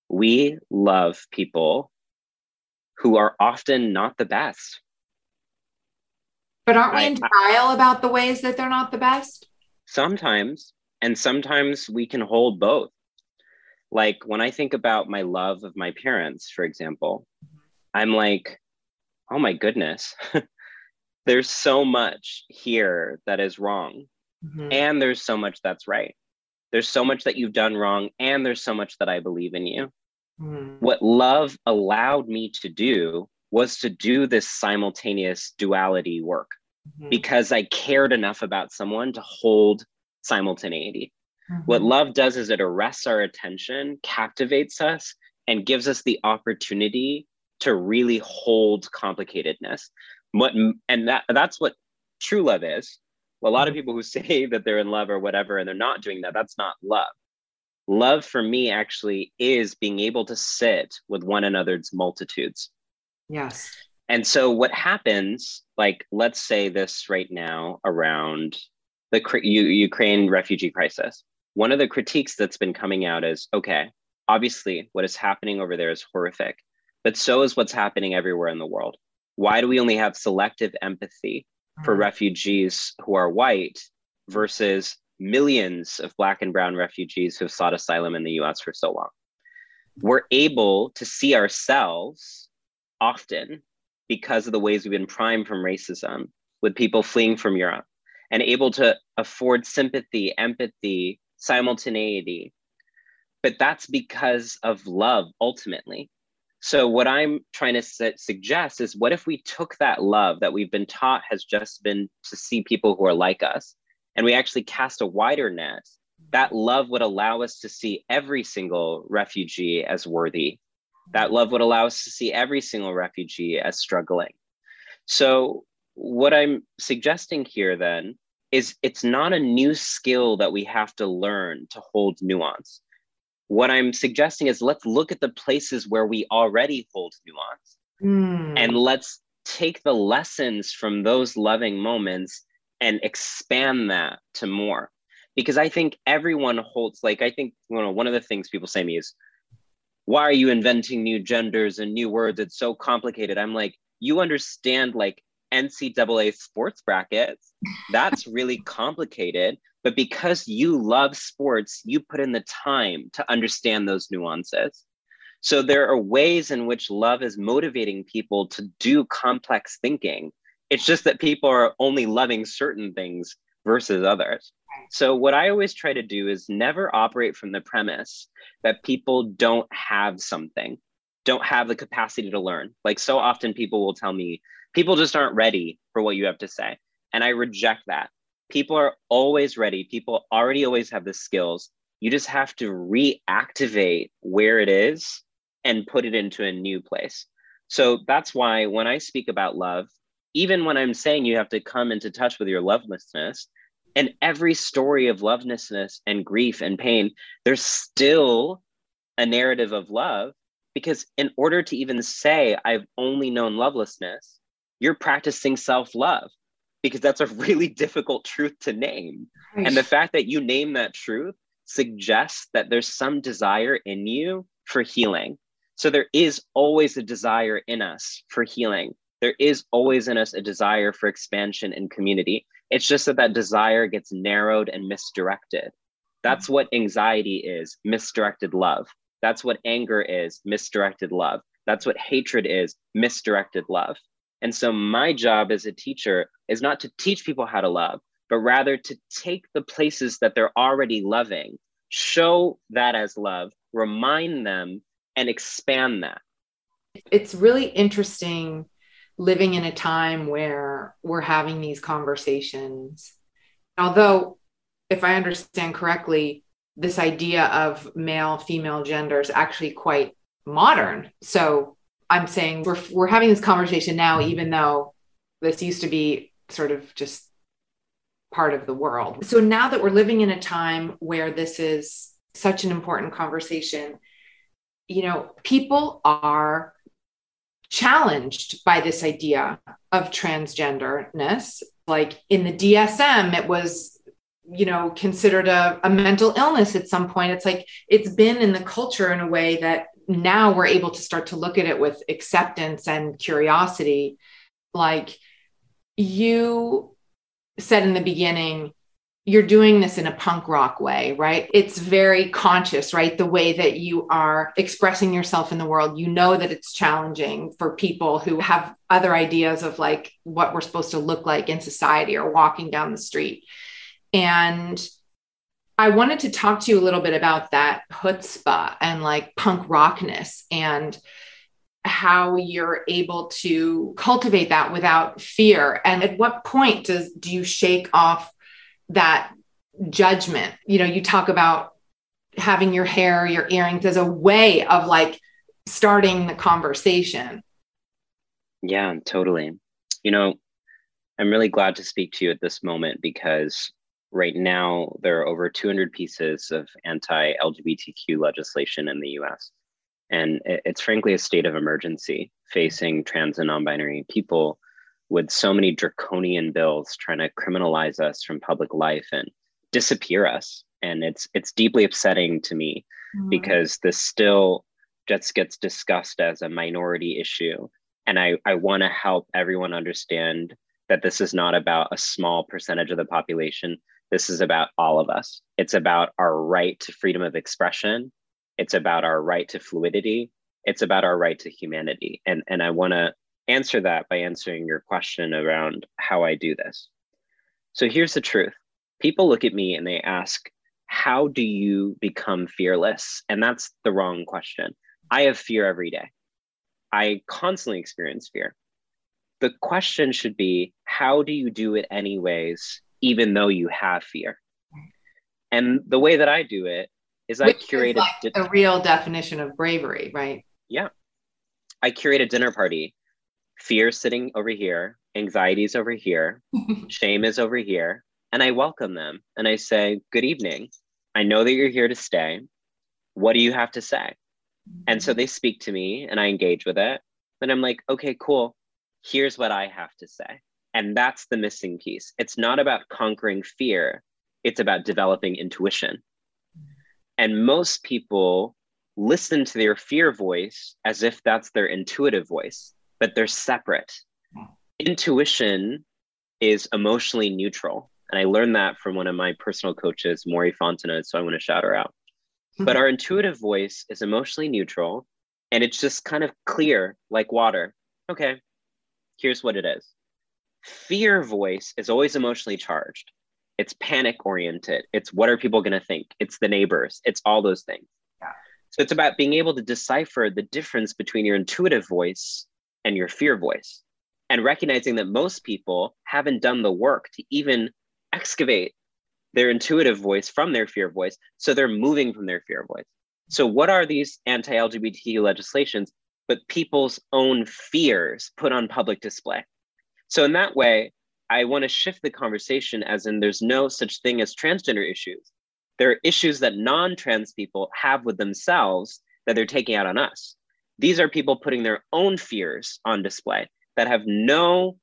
Speaker 8: We love people who are often not the best.
Speaker 1: But aren't we in denial about the ways that they're not the best?
Speaker 8: Sometimes. And sometimes we can hold both. Like when I think about my love of my parents, for example, I'm like, oh my goodness, *laughs* there's so much here that is wrong. Mm-hmm. And there's so much that's right. There's so much that you've done wrong, and there's so much that I believe in you. Mm-hmm. What love allowed me to do was to do this simultaneous duality work mm-hmm. because I cared enough about someone to hold simultaneity. Mm-hmm. What love does is it arrests our attention, captivates us, and gives us the opportunity to really hold complicatedness. What and that that's what true love is. a lot of mm-hmm. people who *laughs* say that they're in love or whatever and they're not doing that, that's not love. Love for me actually is being able to sit with one another's multitudes.
Speaker 1: Yes.
Speaker 8: And so what happens, like let's say this right now around the Ukraine refugee crisis. One of the critiques that's been coming out is okay, obviously what is happening over there is horrific, but so is what's happening everywhere in the world. Why do we only have selective empathy for refugees who are white versus millions of black and brown refugees who have sought asylum in the US for so long? We're able to see ourselves often because of the ways we've been primed from racism with people fleeing from Europe and able to afford sympathy, empathy, simultaneity. But that's because of love ultimately. So, what I'm trying to su- suggest is what if we took that love that we've been taught has just been to see people who are like us, and we actually cast a wider net? That love would allow us to see every single refugee as worthy. That love would allow us to see every single refugee as struggling. So, what I'm suggesting here then is it's not a new skill that we have to learn to hold nuance what I'm suggesting is let's look at the places where we already hold nuance mm. and let's take the lessons from those loving moments and expand that to more. Because I think everyone holds, like, I think you know, one of the things people say to me is, why are you inventing new genders and new words? It's so complicated. I'm like, you understand like NCAA sports brackets. That's really *laughs* complicated. But because you love sports, you put in the time to understand those nuances. So there are ways in which love is motivating people to do complex thinking. It's just that people are only loving certain things versus others. So, what I always try to do is never operate from the premise that people don't have something, don't have the capacity to learn. Like, so often people will tell me, people just aren't ready for what you have to say. And I reject that people are always ready. People already always have the skills. You just have to reactivate where it is and put it into a new place. So that's why when I speak about love, even when I'm saying you have to come into touch with your lovelessness, and every story of lovelessness and grief and pain, there's still a narrative of love because in order to even say I've only known lovelessness, you're practicing self love because that's a really *laughs* difficult truth to name. And the fact that you name that truth suggests that there's some desire in you for healing. So there is always a desire in us for healing. There is always in us a desire for expansion and community. It's just that that desire gets narrowed and misdirected. That's mm-hmm. what anxiety is misdirected love. That's what anger is misdirected love. That's what hatred is misdirected love. And so, my job as a teacher is not to teach people how to love, but rather to take the places that they're already loving, show that as love, remind them, and expand that.
Speaker 1: It's really interesting living in a time where we're having these conversations. Although, if I understand correctly, this idea of male female gender is actually quite modern. So I'm saying we're we're having this conversation now, mm-hmm. even though this used to be sort of just part of the world. So now that we're living in a time where this is such an important conversation, you know, people are challenged by this idea of transgenderness. Like in the DSM, it was, you know, considered a, a mental illness at some point. It's like it's been in the culture in a way that now we're able to start to look at it with acceptance and curiosity. Like you said in the beginning, you're doing this in a punk rock way, right? It's very conscious, right? The way that you are expressing yourself in the world. You know that it's challenging for people who have other ideas of like what we're supposed to look like in society or walking down the street. And I wanted to talk to you a little bit about that chutzpah and like punk rockness and how you're able to cultivate that without fear. And at what point does do you shake off that judgment. You know, you talk about having your hair, your earrings as a way of like starting the conversation.
Speaker 8: Yeah, totally. You know, I'm really glad to speak to you at this moment because right now there are over 200 pieces of anti LGBTQ legislation in the US. And it's frankly a state of emergency facing trans and non binary people with so many draconian bills trying to criminalize us from public life and disappear us. And it's it's deeply upsetting to me mm-hmm. because this still just gets discussed as a minority issue. And i i want to help everyone understand that this is not about a small percentage of the population. This is about all of us. It's about our right to freedom of expression. It's about our right to fluidity. It's about our right to humanity. And and i want to answer that by answering your question around how I do this. So here's the truth people look at me and they ask, How do you become fearless? And that's the wrong question. I have fear every day. I constantly experience fear. The question should be, How do you do it anyways, even though you have fear? And the way that I do it is Which I curate
Speaker 1: is like a, a real definition of bravery, right?
Speaker 8: Yeah. I curate a dinner party fear sitting over here, anxiety is over here, *laughs* shame is over here. And I welcome them and I say, Good evening. I know that you're here to stay. What do you have to say? And so they speak to me and I engage with it. Then I'm like, okay, cool. Here's what I have to say. And that's the missing piece. It's not about conquering fear, it's about developing intuition. And most people listen to their fear voice as if that's their intuitive voice but they're separate. Intuition is emotionally neutral. And I learned that from one of my personal coaches, Maury Fontenot. So I want to shout her out. Mm-hmm. But our intuitive voice is emotionally neutral and it's just kind of clear like water. Okay, here's what it is fear voice is always emotionally charged. It's panic oriented. It's what are people going to think? It's the neighbors. It's all those things. Yeah. So it's about being able to decipher the difference between your intuitive voice and your fear voice and recognizing that most people haven't done the work to even excavate their intuitive voice from their fear voice so they're moving from their fear voice. So what are these anti-lgbtq legislations but people's own fears put on public display? So in that way i want to shift the conversation as in there's no such thing as transgender issues. There are issues that non-trans people have with themselves that they're taking out on us these are people putting their own fears on display that have no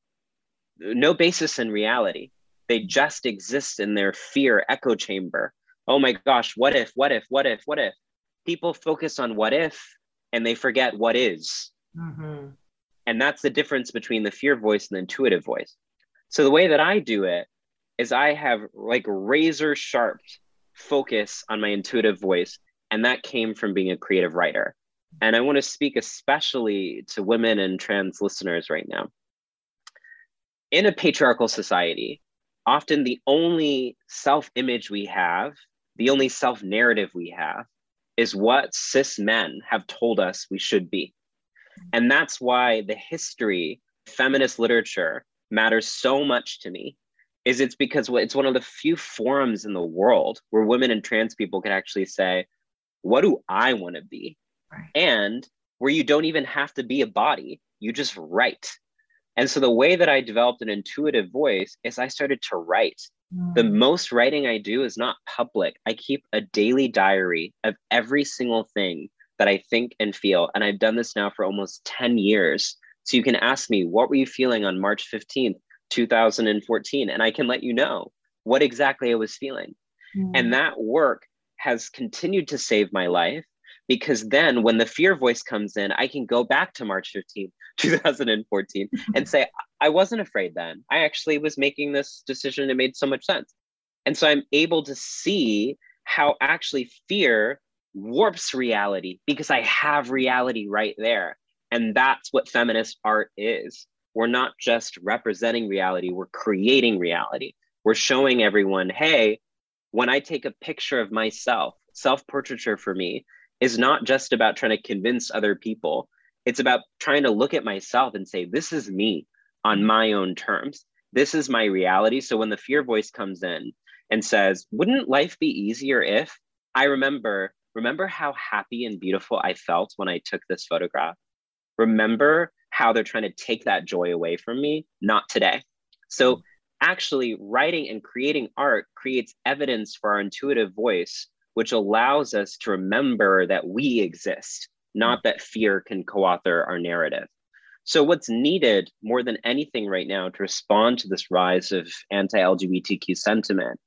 Speaker 8: no basis in reality. They just exist in their fear echo chamber. Oh my gosh, what if, what if, what if, what if? People focus on what if and they forget what is. Mm-hmm. And that's the difference between the fear voice and the intuitive voice. So the way that I do it is I have like razor sharp focus on my intuitive voice. And that came from being a creative writer. And I want to speak especially to women and trans listeners right now. In a patriarchal society, often the only self image we have, the only self narrative we have, is what cis men have told us we should be. And that's why the history, feminist literature matters so much to me is it's because it's one of the few forums in the world where women and trans people can actually say what do i want to be right. and where you don't even have to be a body, you just write. And so the way that I developed an intuitive voice is I started to write. Mm. The most writing I do is not public. I keep a daily diary of every single thing that I think and feel. And I've done this now for almost 10 years. So you can ask me, what were you feeling on March 15th, 2014? And I can let you know what exactly I was feeling. Mm. And that work has continued to save my life because then when the fear voice comes in, I can go back to March 15, *laughs* 2014 *laughs* and say, I wasn't afraid then. I actually was making this decision. It made so much sense. And so I'm able to see how actually fear warps reality because I have reality right there. And that's what feminist art is. We're not just representing reality, we're creating reality. We're showing everyone, hey, when I take a picture of myself, self portraiture for me is not just about trying to convince other people. It's about trying to look at myself and say, this is me on mm-hmm. my own terms. This is my reality. So when the fear voice comes in and says, wouldn't life be easier if I remember, remember how happy and beautiful I felt when I took this photograph? Remember how they're trying to take that joy away from me? Not today. So mm-hmm. actually writing and creating art creates evidence for our intuitive voice which allows us to remember that we exist not mm. that fear can co-author our narrative. So what's needed more than anything right now to respond to this rise of anti-lgbtq sentiment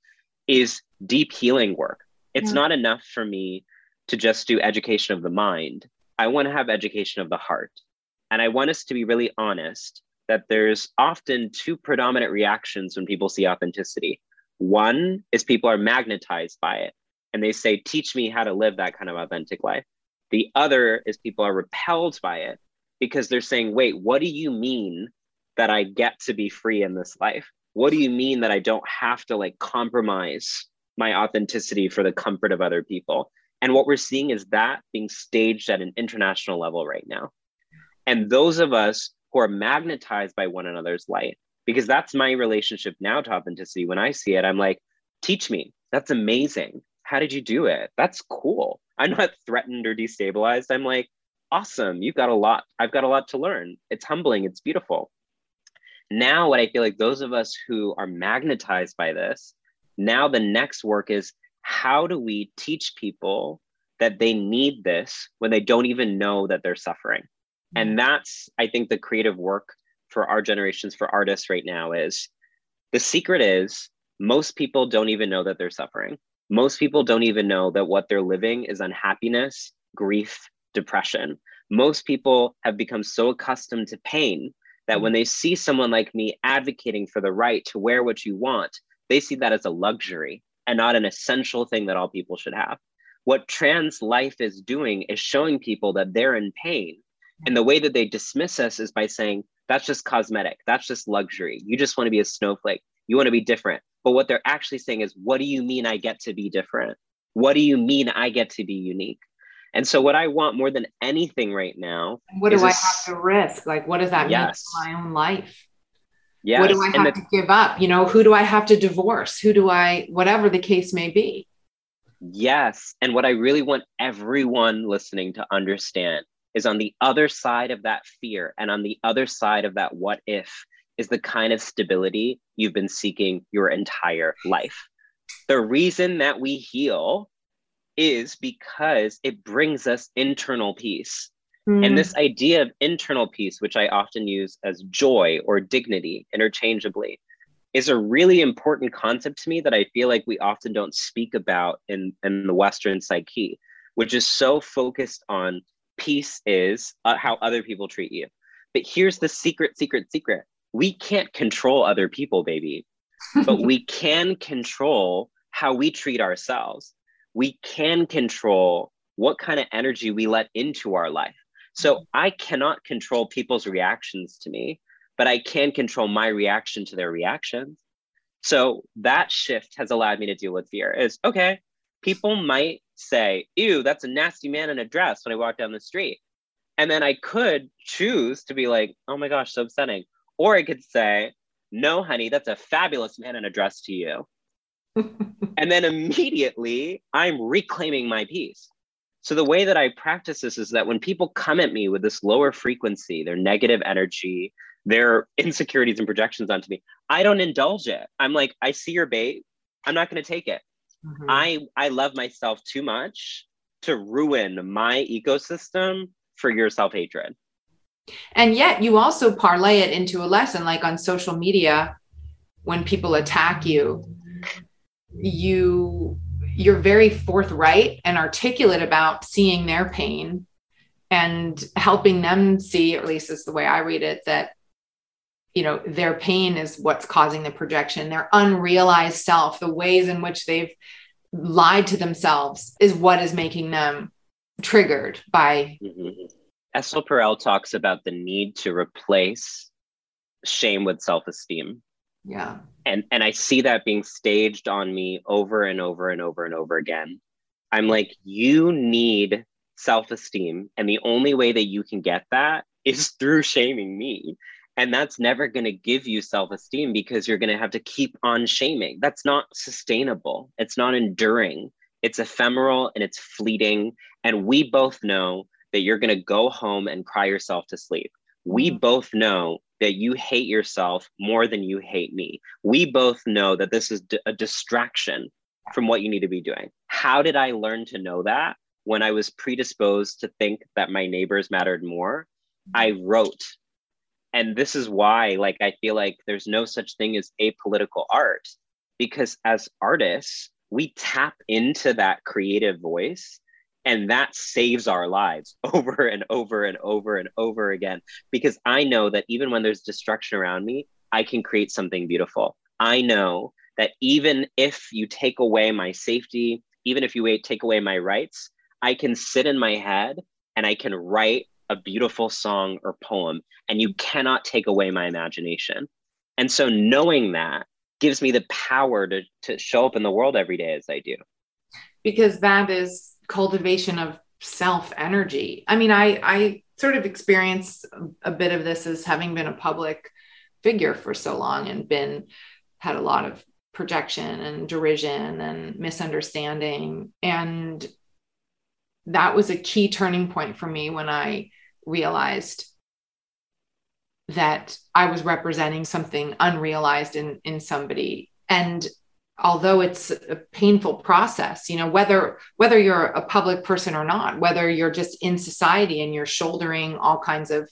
Speaker 8: is deep healing work. It's yeah. not enough for me to just do education of the mind. I want to have education of the heart. And i want us to be really honest that there's often two predominant reactions when people see authenticity. One is people are magnetized by it and they say, Teach me how to live that kind of authentic life. The other is people are repelled by it because they're saying, Wait, what do you mean that I get to be free in this life? What do you mean that I don't have to like compromise my authenticity for the comfort of other people? And what we're seeing is that being staged at an international level right now. And those of us who are magnetized by one another's light because that's my relationship now to authenticity when i see it i'm like teach me that's amazing how did you do it? That's cool. I'm not *laughs* threatened or destabilized. I'm like awesome. You've got a lot. I've got a lot to learn. It's humbling. It's beautiful. Now what i feel like those of us who are magnetized by this now the next work is how do we teach people that they need this when they don't even know that they're suffering? And mm. that's i think the creative work for our generations for artists right now is the secret is most people don't even know that they're suffering most people don't even know that what they're living is unhappiness grief depression. Most people have become so accustomed to pain that when they see someone like me advocating for the right to wear what you want they see that as a luxury and not an essential thing that all people should have. What trans life is doing is showing people that they're in pain. And the way that they dismiss us is by saying, that's just cosmetic, that's just luxury. You just want to be a snowflake, you want to be different. But what they're actually saying is, what do you mean I get to be different? What do you mean I get to be unique? And so, what I want more than anything right now,
Speaker 1: what do I a, have to risk? Like, what does that yes. mean for my own life? Yes. What do I have the, to give up? You know, who do I have to divorce? Who do I, whatever the case may be?
Speaker 8: Yes. And what I really want everyone listening to understand is on the other side of that fear and on the other side of that what if is the kind of stability you've been seeking your entire life. The reason that we heal is because it brings us internal peace. Mm. And this idea of internal peace, which I often use as joy or dignity interchangeably, is a really important concept to me that I feel like we often don't speak about in, in the Western psyche, which is so focused on peace is uh, how other people treat you. But here's the secret, secret, secret. We can't control other people, baby, but *laughs* we can control how we treat ourselves. We can control what kind of energy we let into our life. So mm-hmm. I cannot control people's reactions to me, but I can control my reaction to their reactions. So that shift has allowed me to deal with fear is okay, people might say, ew, that's a nasty man in a dress when I walk down the street. And then I could choose to be like, oh my gosh, so upsetting. Or I could say, no, honey, that's a fabulous man and a dress to you. *laughs* and then immediately I'm reclaiming my peace. So the way that I practice this is that when people come at me with this lower frequency, their negative energy, their insecurities and projections onto me, I don't indulge it. I'm like, I see your bait. I'm not going to take it. Mm-hmm. I I love myself too much to ruin my ecosystem for your self-hatred.
Speaker 1: And yet you also parlay it into a lesson like on social media when people attack you you you're very forthright and articulate about seeing their pain and helping them see at least is the way I read it that you know their pain is what's causing the projection their unrealized self the ways in which they've lied to themselves is what is making them triggered by
Speaker 8: mm-hmm. Esther Perel talks about the need to replace shame with self-esteem.
Speaker 1: Yeah.
Speaker 8: And and i see that being staged on me over and over and over and over again. I'm like you need self-esteem and the only way that you can get that is through shaming me. And that's never going to give you self-esteem because you're going to have to keep on shaming. That's not sustainable. It's not enduring. It's ephemeral and it's fleeting. And we both know that you're going to go home and cry yourself to sleep. We mm-hmm. both know that you hate yourself more than you hate me. We both know that this is a distraction from what you need to be doing. How did i learn to know that? When i was predisposed to think that my neighbors mattered more i mm-hmm. wrote. And this is why like i feel like there's no such thing as apolitical art because as artists we tap into that creative voice and that saves our lives *laughs* over and over and over and over again because i know that even when there's destruction around me i can create something beautiful i know that even if you take away my safety even if you take away my rights i can sit in my head and i can write a beautiful song or poem, and you cannot take away my imagination. And so knowing that gives me the power to, to show up in the world every day as I do.
Speaker 1: Because that is cultivation of self energy. I mean, I, I sort of experienced a bit of this as having been a public figure for so long and been had a lot of projection and derision and misunderstanding. And that was a key turning point for me when I realized that I was representing something unrealized in in somebody and although it's a painful process you know whether whether you're a public person or not whether you're just in society and you're shouldering all kinds of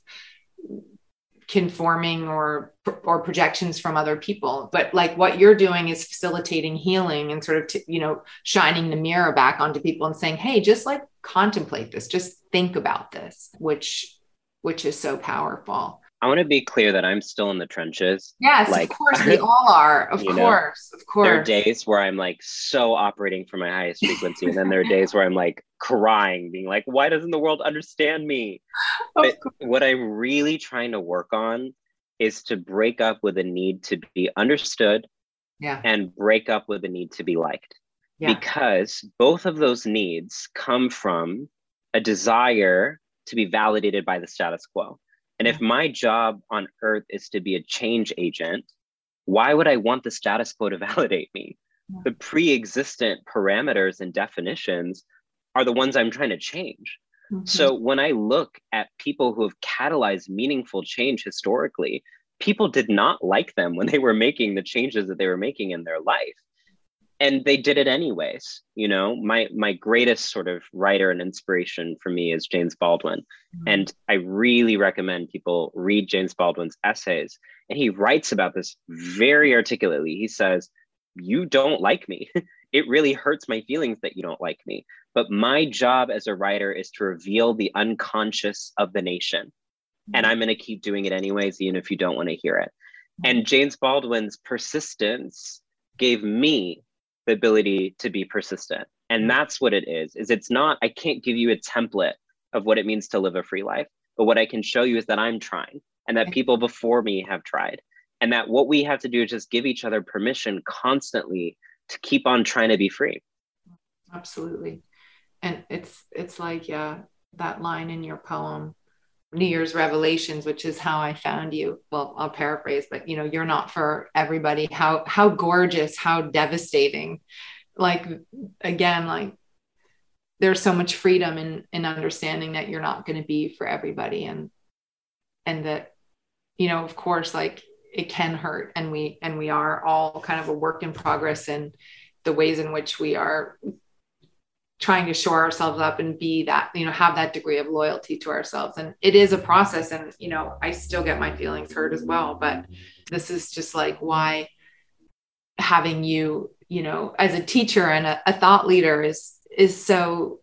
Speaker 1: conforming or or projections from other people. But like what you're doing is facilitating healing and sort of t- you know shining the mirror back onto people and saying hey just like contemplate this. Just think about this which which is so powerful
Speaker 8: i want to be clear that i'm still in the trenches
Speaker 1: yes like, of course we *laughs* all are of course know, of course
Speaker 8: there are days where i'm like so operating from my highest frequency and then there are days where i'm like crying being like why doesn't the world understand me *laughs* but what i'm really trying to work on is to break up with a need to be understood
Speaker 1: yeah.
Speaker 8: and break up with a need to be liked yeah. because both of those needs come from a desire to be validated by the status quo. And if my job on earth is to be a change agent, why would I want the status quo to *laughs* validate me? The pre existent parameters and definitions are the ones I'm trying to change. Mm-hmm. So when I look at people who have catalyzed meaningful change historically, people did not like them when they were making the changes that they were making in their life and they did it anyways you know? My my greatest sort of writer and inspiration for me is james baldwin. Mm-hmm. and i really recommend people read james baldwin's essays. And he writes about this very articulately. He says you don't like me. *laughs* It really hurts my feelings that you don't like me. But my job as a writer is to reveal the unconscious of the nation. Mm-hmm. and i'm going to keep doing it anyways even if you don't want to hear it. And mm-hmm. james baldwin's persistence gave me the ability to be persistent. And mm-hmm. that's what it is is it's not i can't give you a template of what it means to live a free life but what i can show you is that i'm trying and that people before me have tried. And that what we have to do is just give each other permission constantly to keep on trying to be free.
Speaker 1: Absolutely. And it's it's like yeah that line in your poem New Year's revelations, which is how I found you. Well, I'll paraphrase, but you know, you're not for everybody. How how gorgeous, how devastating. Like again, like there's so much freedom in in understanding that you're not going to be for everybody and and that you know, of course, like it can hurt and we and we are all kind of a work in progress and the ways in which we are trying to shore ourselves up and be that you know have that degree of loyalty to ourselves. And it is a process and you know i still get my feelings hurt as well but this is just like why having you you know as a teacher and a, a thought leader is is so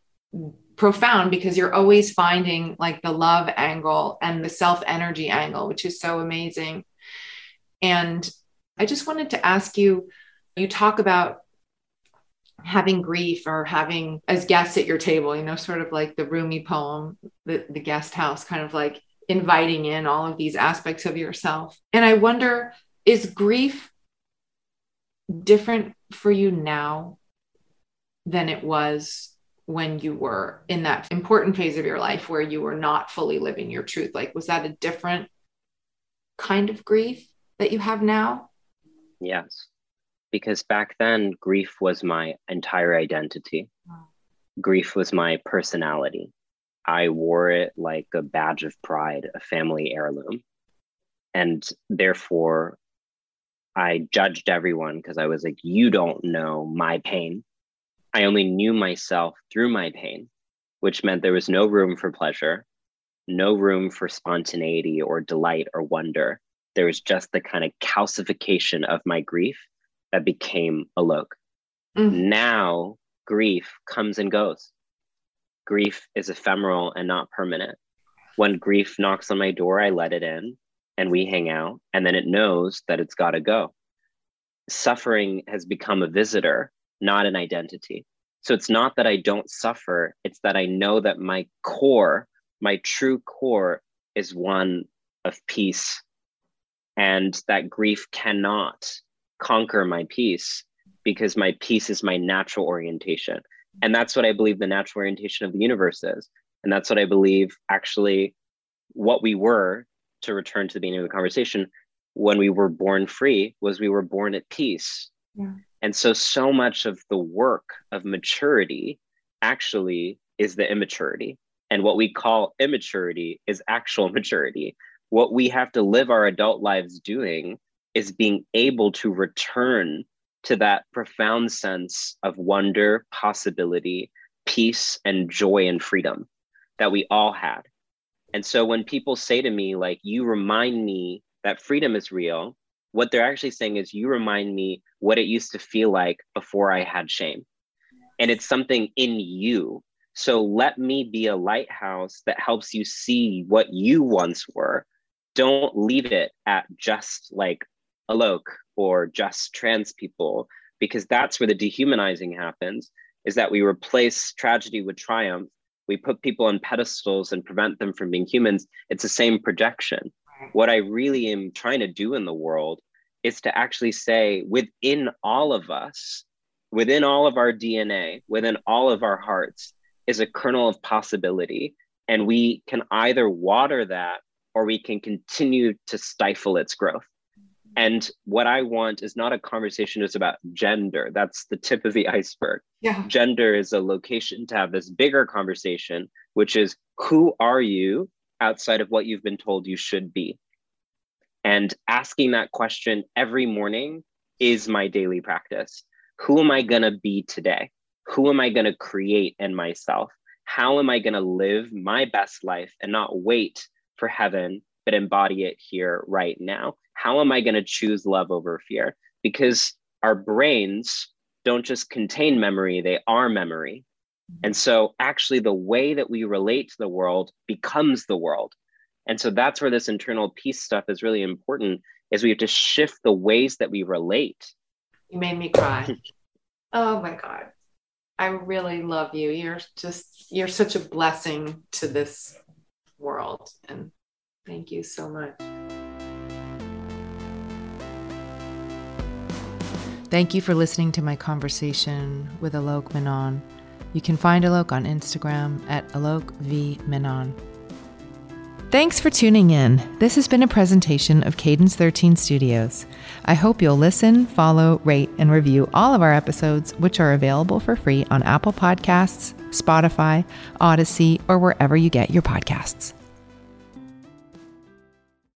Speaker 1: profound because you're always finding like the love angle and the self energy angle which is so amazing. And I just wanted to ask you you talk about having grief or having as guests at your table, you know, sort of like the Rumi poem, the, the guest house, kind of like inviting in all of these aspects of yourself. And I wonder, is grief different for you now than it was when you were in that important phase of your life where you were not fully living your truth? Like, was that a different kind of grief that you have now?
Speaker 8: Yes. Because back then, grief was my entire identity. Wow. Grief was my personality. I wore it like a badge of pride, a family heirloom. And therefore, I judged everyone because I was like, you don't know my pain. I only knew myself through my pain, which meant there was no room for pleasure, no room for spontaneity or delight or wonder. There was just the kind of calcification of my grief that became Alok. Mm. Now, grief comes and goes. Grief is ephemeral and not permanent. When grief knocks on my door, I let it in and we hang out, and then it knows that it's got to go. Suffering has become a visitor, not an identity. So it's not that I don't suffer, it's that I know that my core, my true core, is one of peace, and that grief cannot conquer my peace because my peace is my natural orientation. And that's what I believe the natural orientation of the universe is. And that's what I believe actually what we were to return to the beginning of the conversation, when we were born free, was we were born at peace. Yeah. And so, so much of the work of maturity actually is the immaturity. And what we call immaturity is actual *laughs* maturity. What we have to live our adult lives doing is being able to return to that profound sense of wonder, possibility, peace, and joy and freedom that we all had. And so when people say to me, like, you remind me that freedom is real, what they're actually saying is, you remind me what it used to feel like before I had shame. And it's something in you. So let me be a lighthouse that helps you see what you once were. Don't leave it at just like Alok or just trans people, because that's where the dehumanizing happens, is that we replace tragedy with triumph we put people on pedestals and prevent them from being humans, it's the same projection. What I really am trying to do in the world is to actually say within all of us, within all of our DNA, within all of our hearts, is a kernel of possibility. And we can either water that or we can continue to stifle its growth. And what I want is not a conversation just about gender. That's the tip of the *laughs* iceberg. Yeah. Gender is a location to have this bigger conversation, which is who are you outside of what you've been told you should be? And asking that question every morning is my daily practice. Who am I going to be today? Who am I going to create in myself? How am I going to live my best life and not wait for heaven, but embody it here right now? How am I going to choose love over fear? Because our brains don't just contain memory, they are memory. And so, actually, the way that we relate to the world becomes the world. And so, that's where this internal peace stuff is really important is we have to shift the ways that we relate.
Speaker 1: You made me cry. *laughs* oh my God. I really love you. You're just, you're such a blessing to this world. And thank you so much.
Speaker 10: Thank you for listening to my conversation with Alok Menon. You can find Alok on Instagram at Alok V Menon. Thanks for tuning in. This has been a presentation of Cadence 13 Studios. I hope you'll listen, follow, rate, and review all of our episodes, which are available for free on Apple Podcasts, Spotify, Audacy, or wherever you get your podcasts.